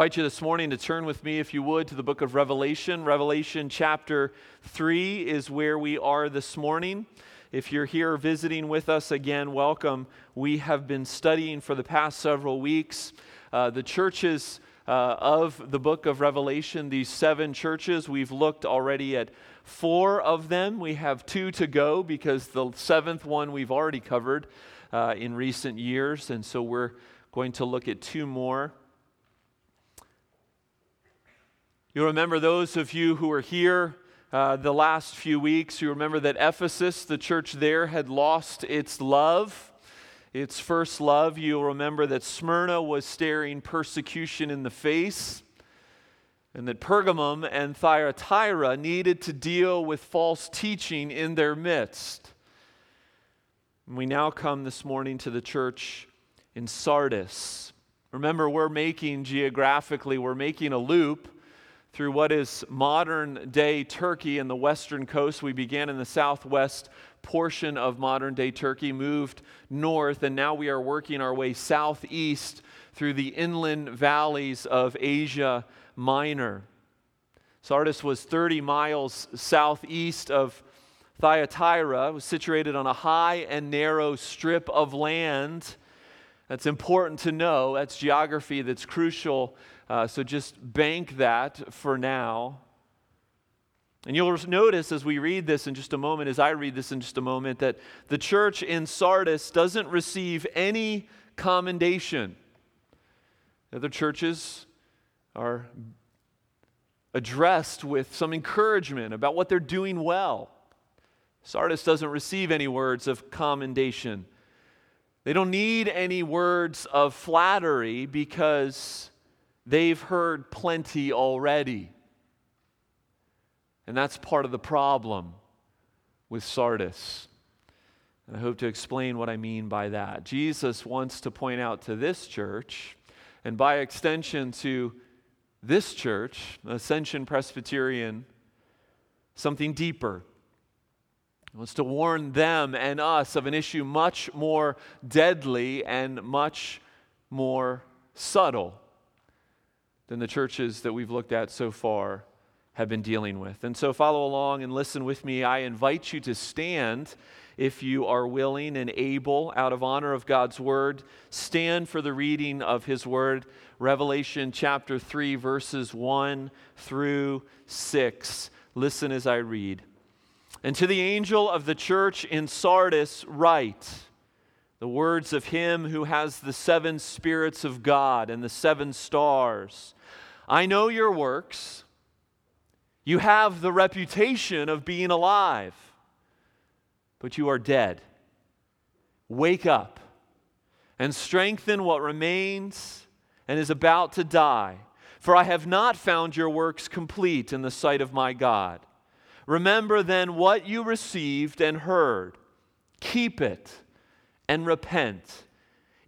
Invite you this morning to turn with me, if you would, to the book of Revelation. Revelation chapter 3 is where we are this morning. If you're here visiting with us again, welcome. We have been studying for the past several weeks uh, the churches uh, of the book of Revelation, these seven churches. We've looked already at four of them. We have two to go because the seventh one we've already covered uh, in recent years, and so we're going to look at two more. You remember those of you who were here uh, the last few weeks, you remember that Ephesus, the church there, had lost its love, its first love. You'll remember that Smyrna was staring persecution in the face, and that Pergamum and Thyatira needed to deal with false teaching in their midst. And we now come this morning to the church in Sardis. Remember, we're making geographically, we're making a loop through what is modern day Turkey and the western coast. We began in the southwest portion of modern day Turkey, moved north, and now we are working our way southeast through the inland valleys of Asia Minor. Sardis was 30 miles southeast of Thyatira, it was situated on a high and narrow strip of land. That's important to know. That's geography that's crucial uh, so just bank that for now. And you'll notice as we read this in just a moment, as I read this in just a moment, that the church in Sardis doesn't receive any commendation. The Other churches are addressed with some encouragement about what they're doing well. Sardis doesn't receive any words of commendation. They don't need any words of flattery because They've heard plenty already. And that's part of the problem with Sardis. And I hope to explain what I mean by that. Jesus wants to point out to this church, and by extension to this church, Ascension Presbyterian, something deeper. He wants to warn them and us of an issue much more deadly and much more subtle than the churches that we've looked at so far have been dealing with. And so follow along and listen with me. I invite you to stand if you are willing and able, out of honor of God's word. Stand for the reading of his word. Revelation chapter 3, verses 1 through 6. Listen as I read. And to the angel of the church in Sardis, write the words of him who has the seven spirits of God and the seven stars. I know your works. You have the reputation of being alive, but you are dead. Wake up and strengthen what remains and is about to die. For I have not found your works complete in the sight of my God. Remember then what you received and heard, keep it and repent.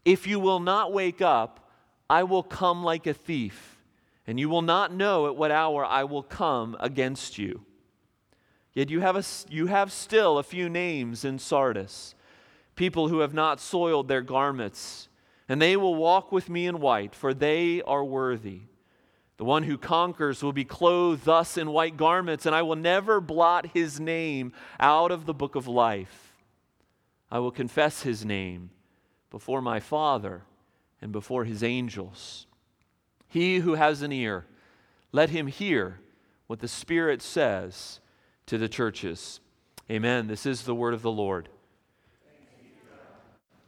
If you will not wake up, I will come like a thief and you will not know at what hour I will come against you. Yet you have, a, you have still a few names in Sardis, people who have not soiled their garments, and they will walk with me in white, for they are worthy. The one who conquers will be clothed thus in white garments, and I will never blot his name out of the book of life. I will confess his name before my Father and before his angels. He who has an ear, let him hear what the Spirit says to the churches. Amen. This is the word of the Lord.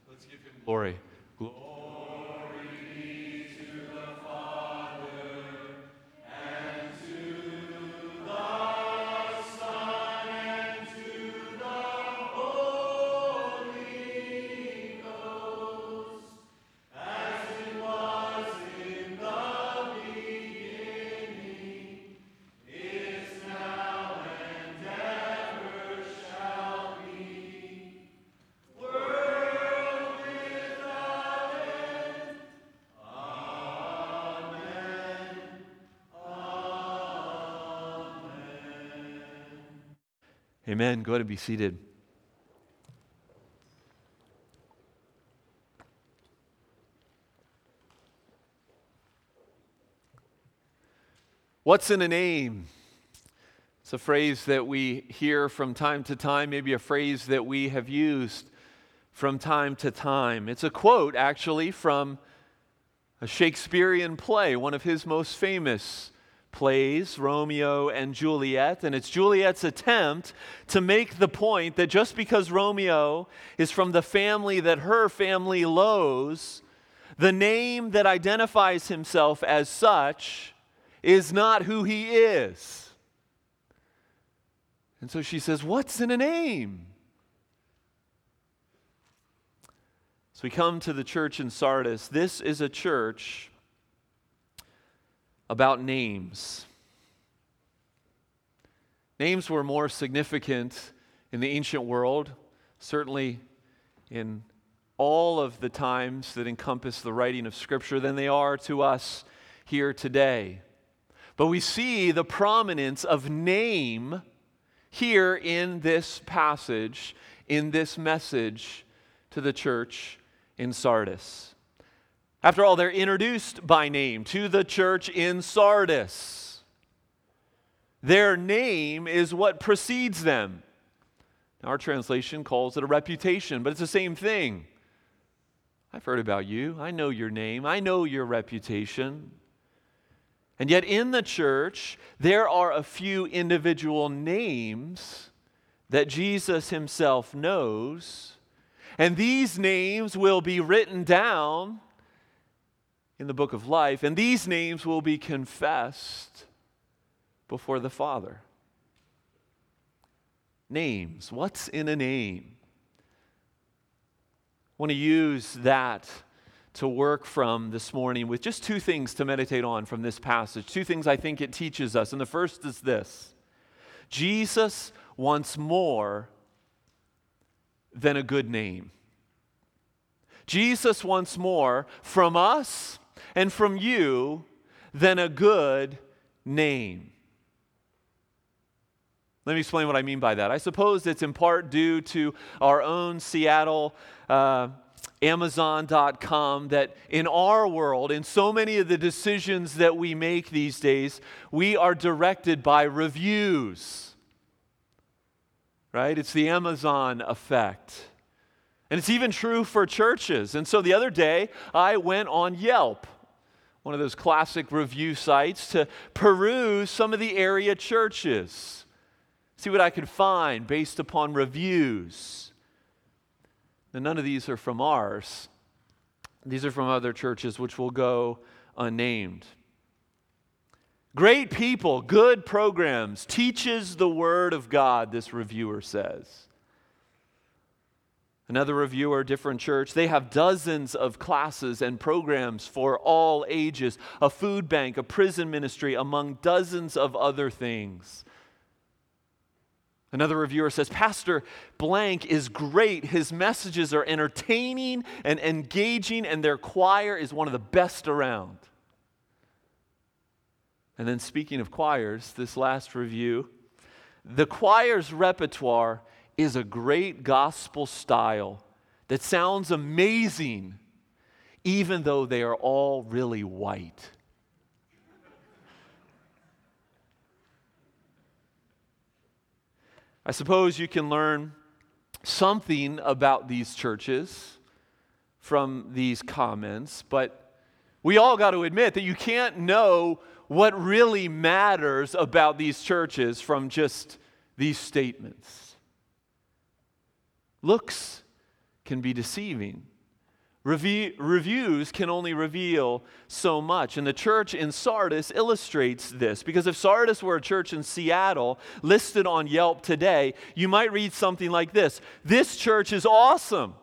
Let's give him glory. Amen. Go ahead and be seated. What's in a name? It's a phrase that we hear from time to time, maybe a phrase that we have used from time to time. It's a quote, actually, from a Shakespearean play, one of his most famous plays, Romeo and Juliet. And it's Juliet's attempt to make the point that just because Romeo is from the family that her family loathes, the name that identifies himself as such is not who he is. And so she says, What's in a name? So we come to the church in Sardis. This is a church about names. Names were more significant in the ancient world, certainly in all of the times that encompass the writing of Scripture, than they are to us here today. But we see the prominence of name here in this passage, in this message to the church in Sardis. After all, they're introduced by name to the church in Sardis. Their name is what precedes them. Our translation calls it a reputation, but it's the same thing. I've heard about you. I know your name. I know your reputation. And yet, in the church, there are a few individual names that Jesus himself knows. And these names will be written down in the book of life, and these names will be confessed before the Father. Names. What's in a name? I want to use that to work from this morning with just two things to meditate on from this passage. Two things I think it teaches us. And the first is this Jesus wants more than a good name. Jesus wants more from us and from you than a good name. Let me explain what I mean by that. I suppose it's in part due to our own Seattle. Uh, Amazon.com that in our world, in so many of the decisions that we make these days, we are directed by reviews. Right? It's the Amazon effect. And it's even true for churches. And so the other day, I went on Yelp one of those classic review sites, to peruse some of the area churches, see what I could find based upon reviews. And none of these are from ours, these are from other churches, which will go unnamed. Great people, good programs, teaches the Word of God, this reviewer says. Another reviewer, different church, they have dozens of classes and programs for all ages, a food bank, a prison ministry, among dozens of other things. Another reviewer says, Pastor Blank is great. His messages are entertaining and engaging, and their choir is one of the best around. And then, speaking of choirs, this last review, the choir's repertoire is a great gospel style that sounds amazing, even though they are all really white. I suppose you can learn something about these churches from these comments, but we all got to admit that you can't know what really matters about these churches from just these statements. Looks can be deceiving. reviews can only reveal so much. And the church in Sardis illustrates this because if Sardis were a church in Seattle listed on Yelp today, you might read something like this This church is awesome.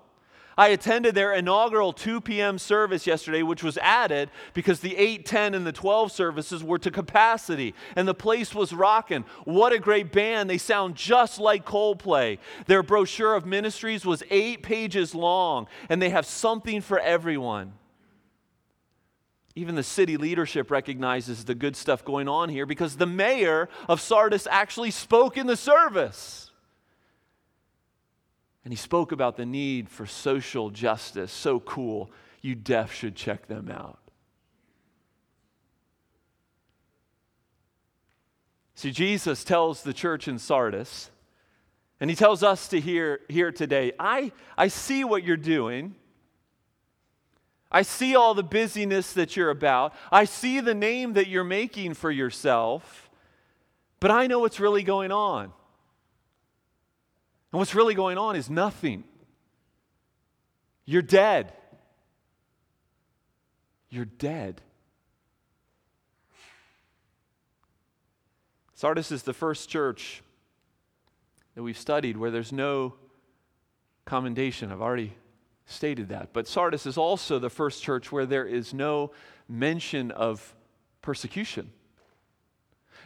I attended their inaugural 2 p.m. service yesterday, which was added because the 8, 10, and the 12 services were to capacity, and the place was rocking. What a great band. They sound just like Coldplay. Their brochure of ministries was eight pages long, and they have something for everyone. Even the city leadership recognizes the good stuff going on here because the mayor of Sardis actually spoke in the service. And he spoke about the need for social justice. So cool. You deaf should check them out. See, Jesus tells the church in Sardis, and he tells us to hear here today, I, I see what you're doing. I see all the busyness that you're about. I see the name that you're making for yourself, but I know what's really going on. And what's really going on is nothing. You're dead. You're dead. Sardis is the first church that we've studied where there's no commendation. I've already stated that. But Sardis is also the first church where there is no mention of persecution.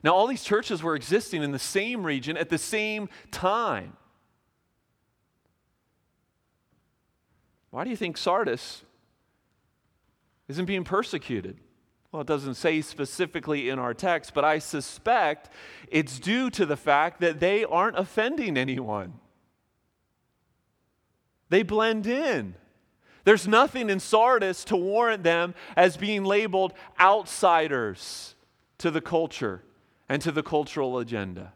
Now, all these churches were existing in the same region at the same time. Why do you think Sardis isn't being persecuted? Well, it doesn't say specifically in our text, but I suspect it's due to the fact that they aren't offending anyone. They blend in. There's nothing in Sardis to warrant them as being labeled outsiders to the culture and to the cultural agenda.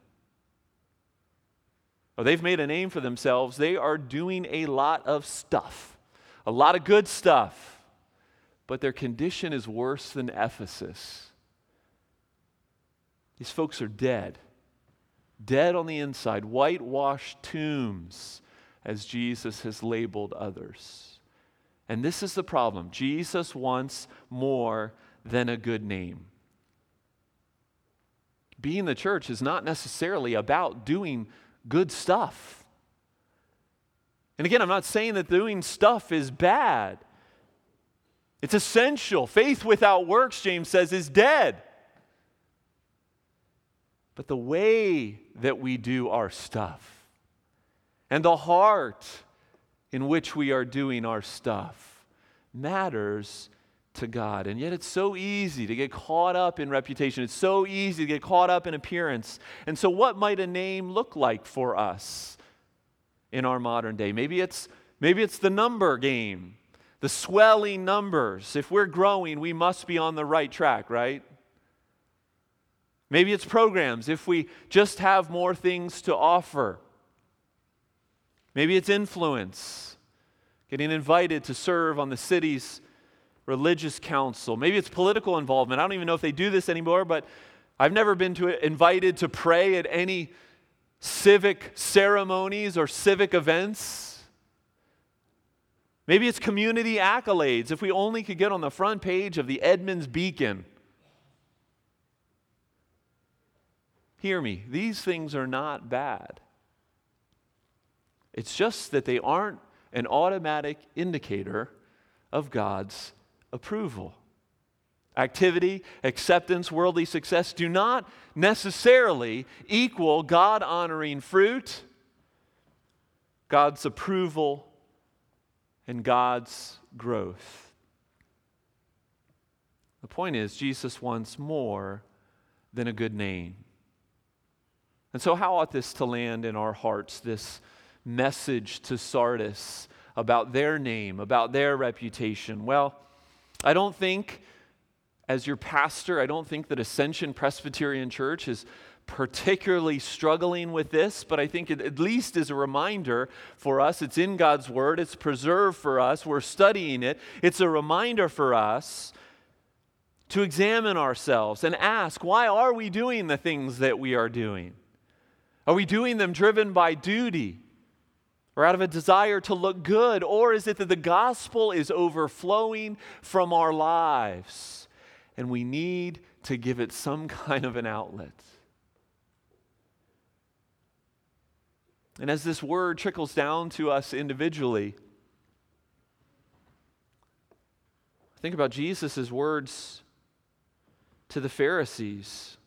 Oh, they've made a name for themselves. They are doing a lot of stuff, a lot of good stuff but their condition is worse than Ephesus. These folks are dead, dead on the inside, whitewashed tombs, as Jesus has labeled others. And this is the problem Jesus wants more than a good name. Being the church is not necessarily about doing good stuff. And again, I'm not saying that doing stuff is bad. It's essential. Faith without works, James says, is dead. But the way that we do our stuff and the heart in which we are doing our stuff matters to God. And yet it's so easy to get caught up in reputation. It's so easy to get caught up in appearance. And so, what might a name look like for us in our modern day? Maybe it's, maybe it's the number game the swelling numbers. If we're growing, we must be on the right track, right? Maybe it's programs, if we just have more things to offer. Maybe it's influence, getting invited to serve on the city's religious council. Maybe it's political involvement. I don't even know if they do this anymore, but I've never been to invited to pray at any civic ceremonies or civic events. Maybe it's community accolades. If we only could get on the front page of the Edmonds Beacon. Hear me, these things are not bad. It's just that they aren't an automatic indicator of God's approval. Activity, acceptance, worldly success do not necessarily equal God honoring fruit, God's approval and God's growth. The point is, Jesus wants more than a good name. And so, how ought this to land in our hearts, this message to Sardis about their name, about their reputation? Well, I don't think, as your pastor, I don't think that Ascension Presbyterian Church is particularly struggling with this, but I think it at least is a reminder for us. It's in God's Word, it's preserved for us, we're studying it. It's a reminder for us to examine ourselves and ask why are we doing the things that we are doing? Are we doing them driven by duty? Or out of a desire to look good? Or is it that the gospel is overflowing from our lives and we need to give it some kind of an outlet? And as this word trickles down to us individually, think about Jesus' words to the Pharisees.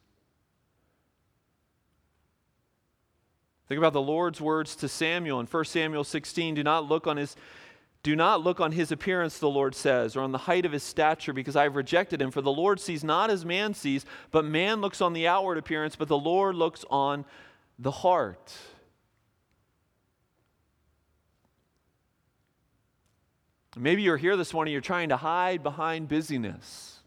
Think about the Lord's words to Samuel in 1 Samuel 16. Do not look on his do not look on his appearance, the Lord says, or on the height of his stature, because I have rejected him. For the Lord sees not as man sees, but man looks on the outward appearance, but the Lord looks on the heart. Maybe you're here this morning, you're trying to hide behind busyness.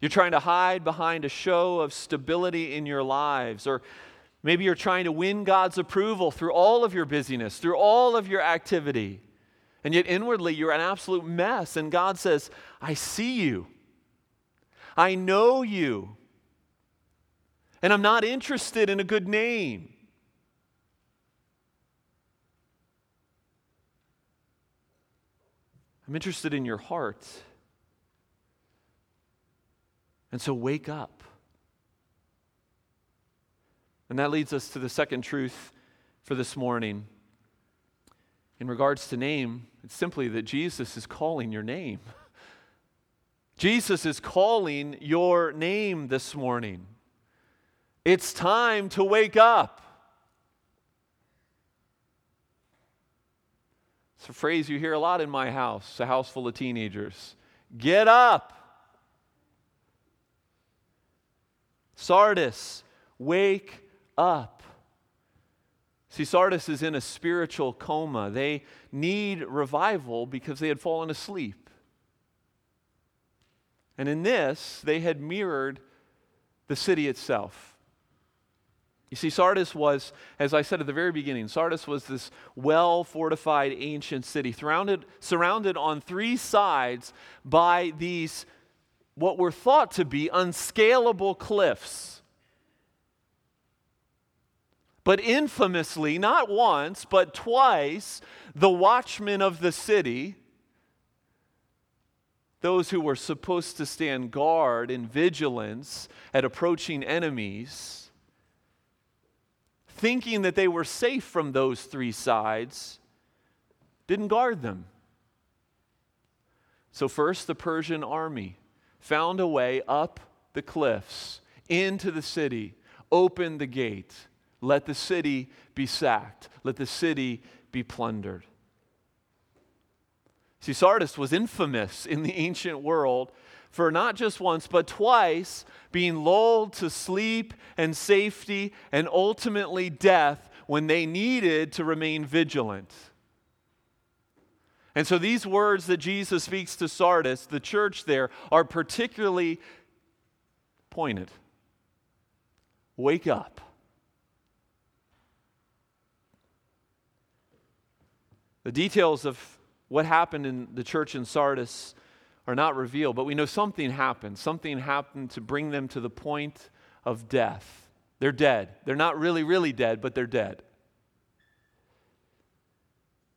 You're trying to hide behind a show of stability in your lives, or maybe you're trying to win God's approval through all of your busyness, through all of your activity. And yet inwardly, you're an absolute mess. And God says, I see you. I know you. And I'm not interested in a good name. I'm interested in your heart. And so wake up. And that leads us to the second truth for this morning. In regards to name, it's simply that Jesus is calling your name. Jesus is calling your name this morning. It's time to wake up. It's a phrase you hear a lot in my house, a house full of teenagers. Get up. Sardis, wake up. See, Sardis is in a spiritual coma. They need revival because they had fallen asleep. And in this, they had mirrored the city itself. You see, Sardis was, as I said at the very beginning, Sardis was this well fortified ancient city, surrounded, surrounded on three sides by these, what were thought to be unscalable cliffs. But infamously, not once, but twice, the watchmen of the city, those who were supposed to stand guard in vigilance at approaching enemies, thinking that they were safe from those three sides, didn't guard them. So, first, the Persian army found a way up the cliffs into the city, opened the gate, let the city be sacked, let the city be plundered. See, Sardis was infamous in the ancient world for not just once, but twice being lulled to sleep and safety and ultimately death when they needed to remain vigilant. And so these words that Jesus speaks to Sardis, the church there, are particularly pointed. Wake up. The details of what happened in the church in Sardis are not revealed, but we know something happened. Something happened to bring them to the point of death. They're dead. They're not really, really dead, but they're dead.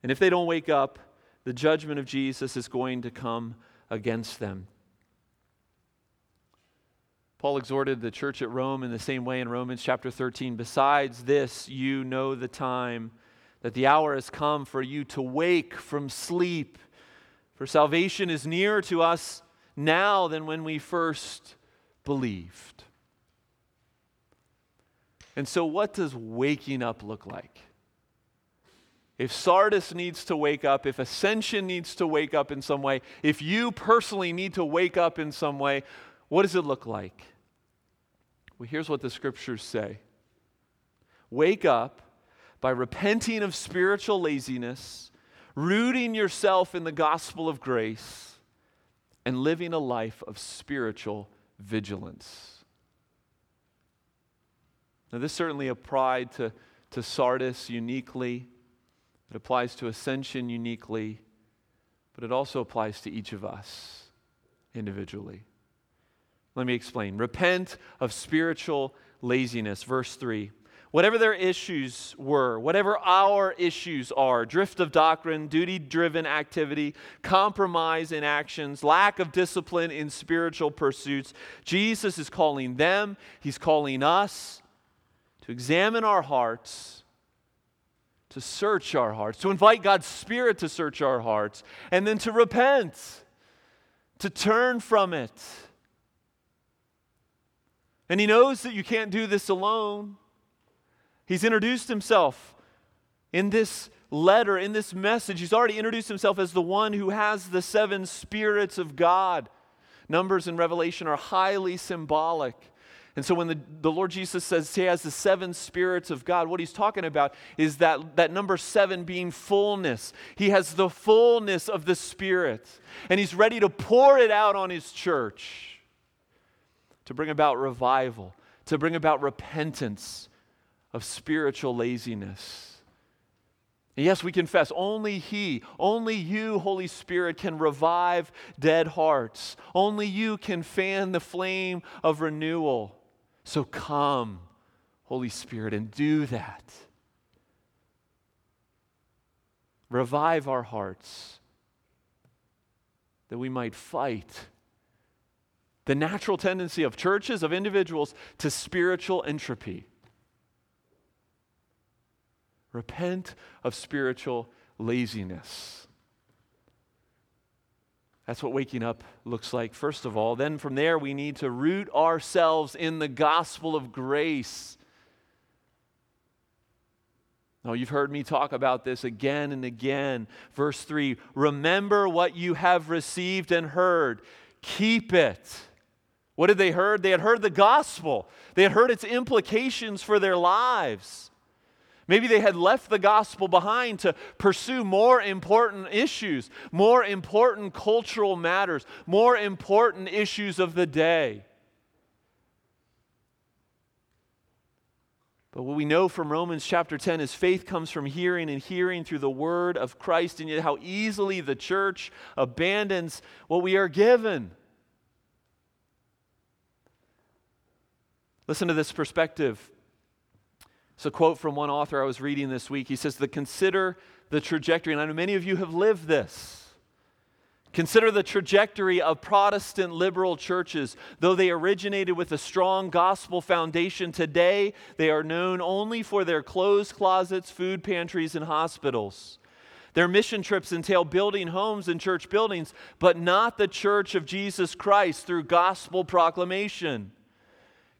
And if they don't wake up, the judgment of Jesus is going to come against them. Paul exhorted the church at Rome in the same way in Romans chapter 13. Besides this, you know the time that the hour has come for you to wake from sleep for salvation is nearer to us now than when we first believed. And so, what does waking up look like? If Sardis needs to wake up, if Ascension needs to wake up in some way, if you personally need to wake up in some way, what does it look like? Well, here's what the scriptures say Wake up by repenting of spiritual laziness rooting yourself in the gospel of grace, and living a life of spiritual vigilance. Now, this certainly applied to, to Sardis uniquely, it applies to Ascension uniquely, but it also applies to each of us individually. Let me explain. Repent of spiritual laziness. Verse 3 whatever their issues were, whatever our issues are drift of doctrine, duty driven activity, compromise in actions, lack of discipline in spiritual pursuits Jesus is calling them, He's calling us to examine our hearts. To search our hearts, to invite God's Spirit to search our hearts, and then to repent, to turn from it. And He knows that you can't do this alone. He's introduced himself in this letter, in this message. He's already introduced himself as the one who has the seven spirits of God. Numbers in Revelation are highly symbolic. And so when the, the Lord Jesus says he has the seven spirits of God, what he's talking about is that, that number seven being fullness. He has the fullness of the Spirit, and he's ready to pour it out on his church. to bring about revival, to bring about repentance of spiritual laziness. And yes, we confess only He, only you, Holy Spirit, can revive dead hearts. Only you can fan the flame of renewal. So come, Holy Spirit, and do that. Revive our hearts that we might fight the natural tendency of churches, of individuals, to spiritual entropy. Repent of spiritual laziness. That's what waking up looks like, first of all. Then from there, we need to root ourselves in the gospel of grace. Now, you've heard me talk about this again and again. Verse 3 Remember what you have received and heard, keep it. What had they heard? They had heard the gospel, they had heard its implications for their lives. Maybe they had left the gospel behind to pursue more important issues, more important cultural matters, more important issues of the day. But what we know from Romans chapter 10 is faith comes from hearing and hearing through the word of Christ, and yet how easily the church abandons what we are given. Listen to this perspective. It's a quote from one author I was reading this week. He says, "The consider the trajectory, and I know many of you have lived this. Consider the trajectory of Protestant liberal churches. Though they originated with a strong gospel foundation, today they are known only for their closed closets, food pantries, and hospitals. Their mission trips entail building homes and church buildings, but not the church of Jesus Christ through gospel proclamation.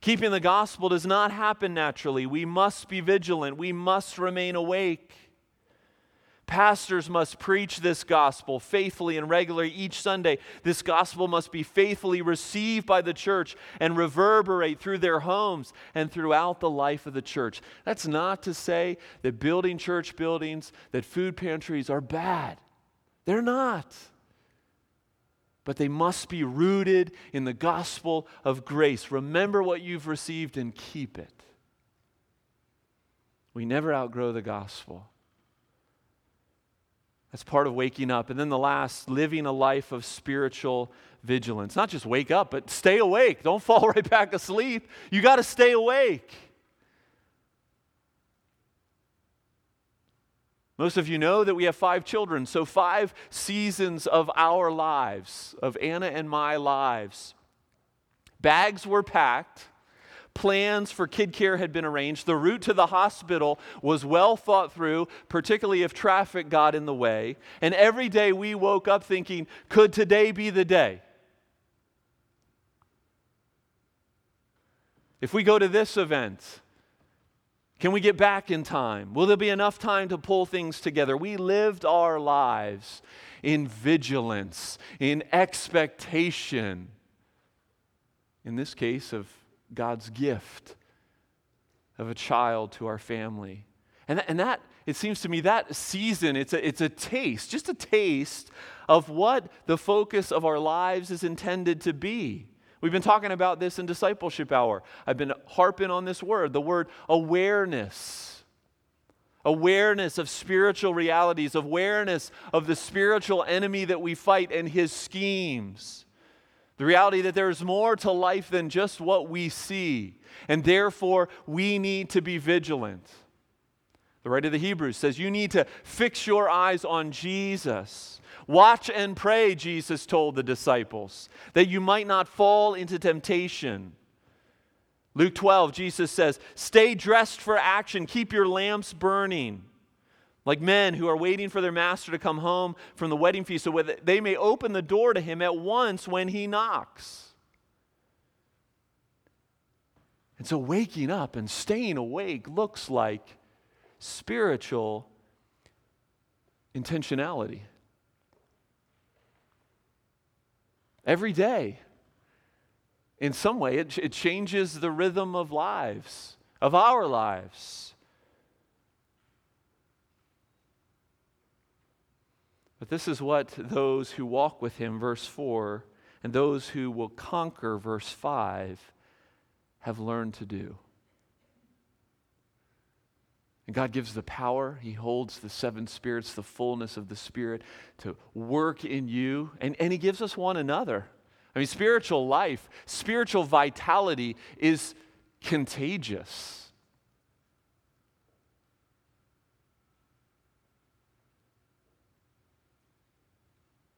Keeping the gospel does not happen naturally. We must be vigilant, we must remain awake. Pastors must preach this gospel faithfully and regularly each Sunday. This gospel must be faithfully received by the church and reverberate through their homes and throughout the life of the church. That's not to say that building church buildings, that food pantries are bad. They're not but they must be rooted in the gospel of grace. Remember what you've received and keep it. We never outgrow the gospel. That's part of waking up. And then the last, living a life of spiritual vigilance. Not just wake up, but stay awake. Don't fall right back asleep. You got to stay awake. Most of you know that we have five children, so five seasons of our lives, of Anna and my lives. Bags were packed, plans for kid care had been arranged, the route to the hospital was well thought through, particularly if traffic got in the way. And every day we woke up thinking, could today be the day? If we go to this event, can we get back in time? Will there be enough time to pull things together? We lived our lives in vigilance, in expectation, in this case, of God's gift of a child to our family. And, and that, it seems to me, that season, it's a, it's a taste, just a taste of what the focus of our lives is intended to be. We've been talking about this in discipleship hour. I've been harping on this word, the word awareness. Awareness of spiritual realities, awareness of the spiritual enemy that we fight and his schemes. The reality that there's more to life than just what we see, and therefore we need to be vigilant. The writer of the Hebrews says you need to fix your eyes on Jesus. Watch and pray, Jesus told the disciples, that you might not fall into temptation. Luke 12, Jesus says, Stay dressed for action, keep your lamps burning. Like men who are waiting for their master to come home from the wedding feast so they may open the door to him at once when he knocks. And so, waking up and staying awake looks like spiritual intentionality. Every day. In some way, it, it changes the rhythm of lives, of our lives. But this is what those who walk with him, verse 4, and those who will conquer, verse 5, have learned to do. And God gives the power. He holds the seven spirits, the fullness of the Spirit to work in you. And, and He gives us one another. I mean, spiritual life, spiritual vitality is contagious.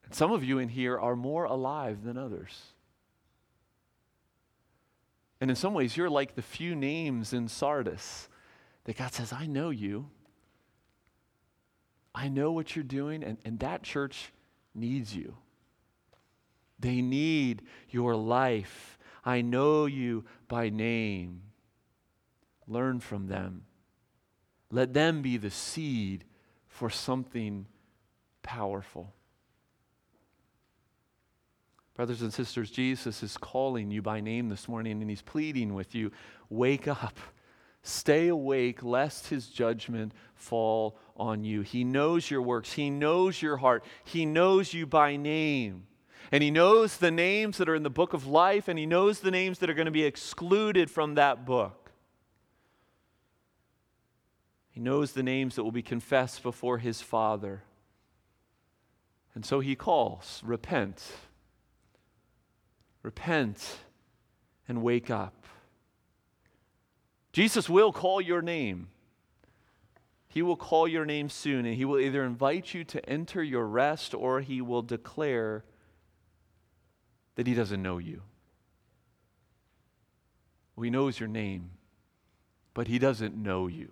And some of you in here are more alive than others. And in some ways, you're like the few names in Sardis that God says, I know you. I know what you're doing, and, and that church needs you. They need your life. I know you by name. Learn from them. Let them be the seed for something powerful. Brothers and sisters, Jesus is calling you by name this morning and he's pleading with you wake up. Stay awake lest his judgment fall on you. He knows your works, he knows your heart, he knows you by name. And he knows the names that are in the book of life, and he knows the names that are going to be excluded from that book. He knows the names that will be confessed before his Father. And so he calls, repent. Repent and wake up. Jesus will call your name. He will call your name soon, and he will either invite you to enter your rest or he will declare that he doesn't know you. Well, he knows your name, but he doesn't know you.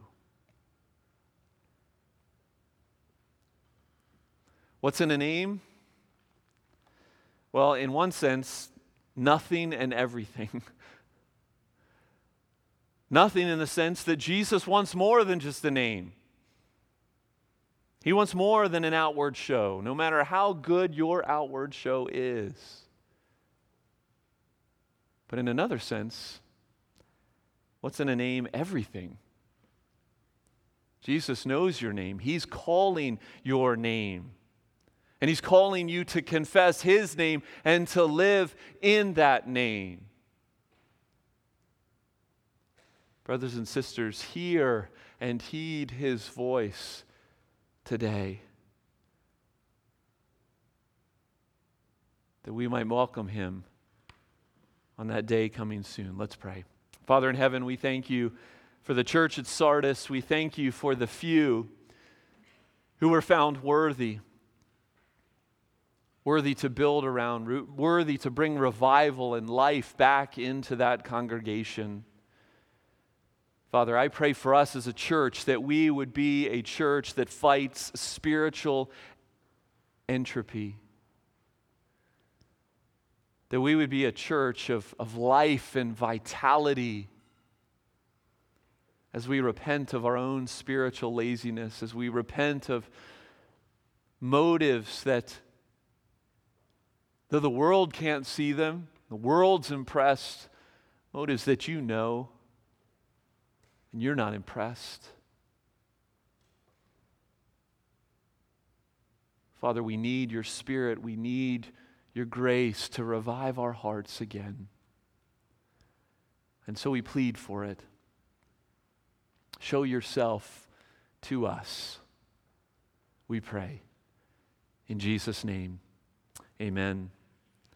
What's in a name? Well, in one sense, nothing and everything. nothing in the sense that Jesus wants more than just a name. He wants more than an outward show, no matter how good your outward show is. But in another sense, what's in a name? Everything. Jesus knows your name, He's calling your name. And he's calling you to confess his name and to live in that name. Brothers and sisters, hear and heed his voice today. That we might welcome him on that day coming soon. Let's pray. Father in heaven, we thank you for the church at Sardis. We thank you for the few who were found worthy worthy to build around, worthy to bring revival and life back into that congregation. Father, I pray for us as a church that we would be a church that fights spiritual entropy. That we would be a church of, of life and vitality as we repent of our own spiritual laziness, as we repent of motives that Though the world can't see them, the world's impressed, motives that you know, and you're not impressed. Father, we need your spirit. We need your grace to revive our hearts again. And so we plead for it. Show yourself to us, we pray. In Jesus' name, amen.